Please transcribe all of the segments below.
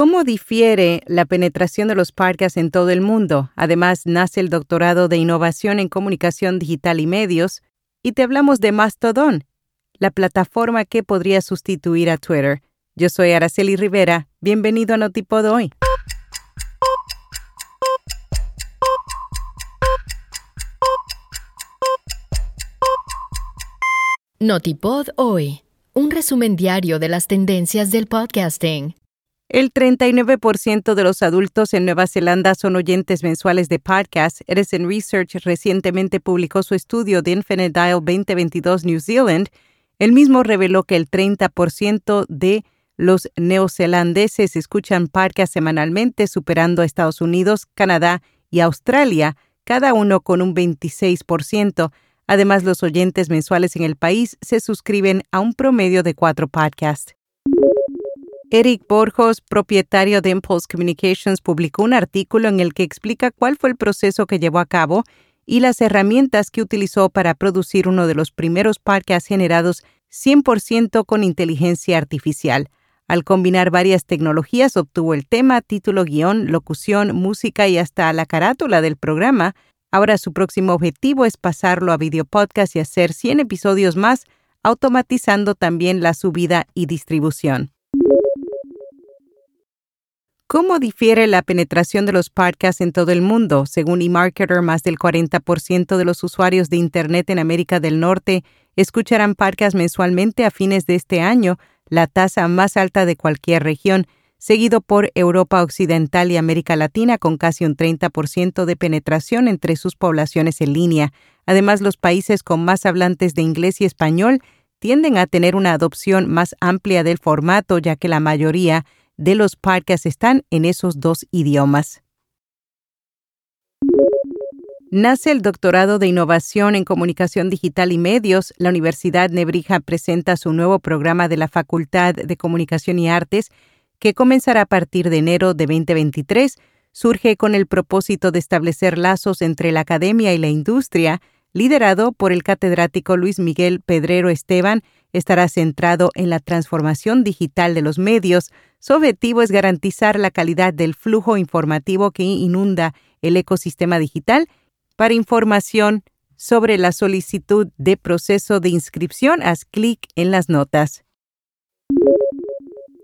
¿Cómo difiere la penetración de los podcasts en todo el mundo? Además, nace el doctorado de Innovación en Comunicación Digital y Medios, y te hablamos de Mastodon, la plataforma que podría sustituir a Twitter. Yo soy Araceli Rivera. Bienvenido a Notipod hoy. Notipod hoy, un resumen diario de las tendencias del podcasting. El 39% de los adultos en Nueva Zelanda son oyentes mensuales de podcasts. Edison Research recientemente publicó su estudio de Infinite Dial 2022 New Zealand. El mismo reveló que el 30% de los neozelandeses escuchan podcasts semanalmente, superando a Estados Unidos, Canadá y Australia, cada uno con un 26%. Además, los oyentes mensuales en el país se suscriben a un promedio de cuatro podcasts. Eric Borjos, propietario de Impulse Communications, publicó un artículo en el que explica cuál fue el proceso que llevó a cabo y las herramientas que utilizó para producir uno de los primeros podcasts generados 100% con inteligencia artificial. Al combinar varias tecnologías obtuvo el tema, título, guion, locución, música y hasta la carátula del programa. Ahora su próximo objetivo es pasarlo a video podcast y hacer 100 episodios más, automatizando también la subida y distribución. ¿Cómo difiere la penetración de los podcasts en todo el mundo? Según eMarketer, más del 40% de los usuarios de Internet en América del Norte escucharán podcasts mensualmente a fines de este año, la tasa más alta de cualquier región, seguido por Europa Occidental y América Latina con casi un 30% de penetración entre sus poblaciones en línea. Además, los países con más hablantes de inglés y español tienden a tener una adopción más amplia del formato, ya que la mayoría de los podcasts están en esos dos idiomas. Nace el doctorado de Innovación en Comunicación Digital y Medios. La Universidad Nebrija presenta su nuevo programa de la Facultad de Comunicación y Artes, que comenzará a partir de enero de 2023. Surge con el propósito de establecer lazos entre la academia y la industria, liderado por el catedrático Luis Miguel Pedrero Esteban, estará centrado en la transformación digital de los medios. Su objetivo es garantizar la calidad del flujo informativo que inunda el ecosistema digital. Para información sobre la solicitud de proceso de inscripción, haz clic en las notas.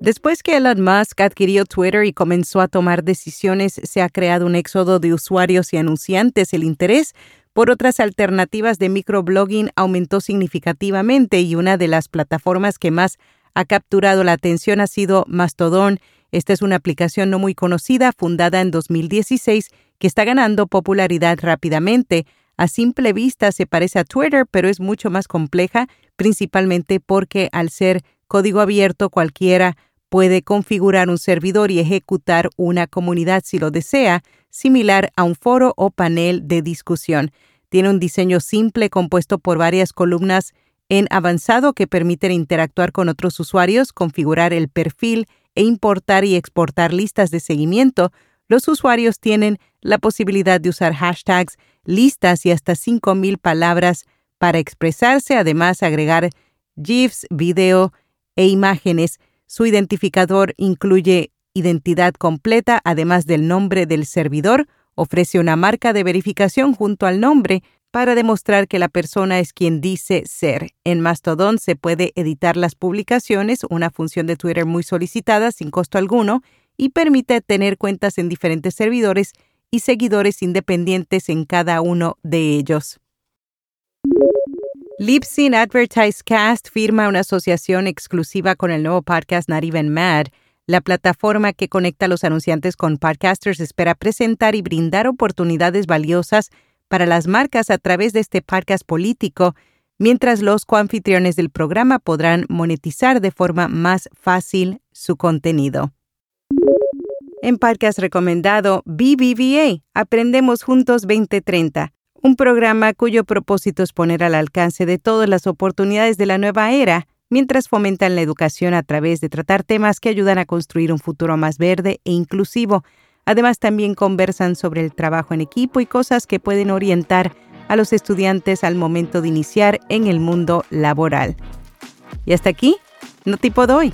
Después que Elon Musk adquirió Twitter y comenzó a tomar decisiones, se ha creado un éxodo de usuarios y anunciantes. El interés por otras alternativas de microblogging aumentó significativamente y una de las plataformas que más ha capturado la atención ha sido Mastodon. Esta es una aplicación no muy conocida, fundada en 2016, que está ganando popularidad rápidamente. A simple vista se parece a Twitter, pero es mucho más compleja, principalmente porque al ser código abierto cualquiera puede configurar un servidor y ejecutar una comunidad si lo desea, similar a un foro o panel de discusión. Tiene un diseño simple compuesto por varias columnas en avanzado que permiten interactuar con otros usuarios, configurar el perfil e importar y exportar listas de seguimiento. Los usuarios tienen la posibilidad de usar hashtags, listas y hasta 5.000 palabras para expresarse, además agregar GIFs, video e imágenes. Su identificador incluye identidad completa, además del nombre del servidor, ofrece una marca de verificación junto al nombre para demostrar que la persona es quien dice ser. En Mastodon se puede editar las publicaciones, una función de Twitter muy solicitada sin costo alguno, y permite tener cuentas en diferentes servidores y seguidores independientes en cada uno de ellos. Libsyn Advertise Cast firma una asociación exclusiva con el nuevo podcast Not Even Mad. La plataforma que conecta a los anunciantes con podcasters espera presentar y brindar oportunidades valiosas para las marcas a través de este podcast político, mientras los coanfitriones del programa podrán monetizar de forma más fácil su contenido. En podcast recomendado BBVA, Aprendemos Juntos 2030 un programa cuyo propósito es poner al alcance de todas las oportunidades de la nueva era, mientras fomentan la educación a través de tratar temas que ayudan a construir un futuro más verde e inclusivo. Además, también conversan sobre el trabajo en equipo y cosas que pueden orientar a los estudiantes al momento de iniciar en el mundo laboral. Y hasta aquí, no tipo doy.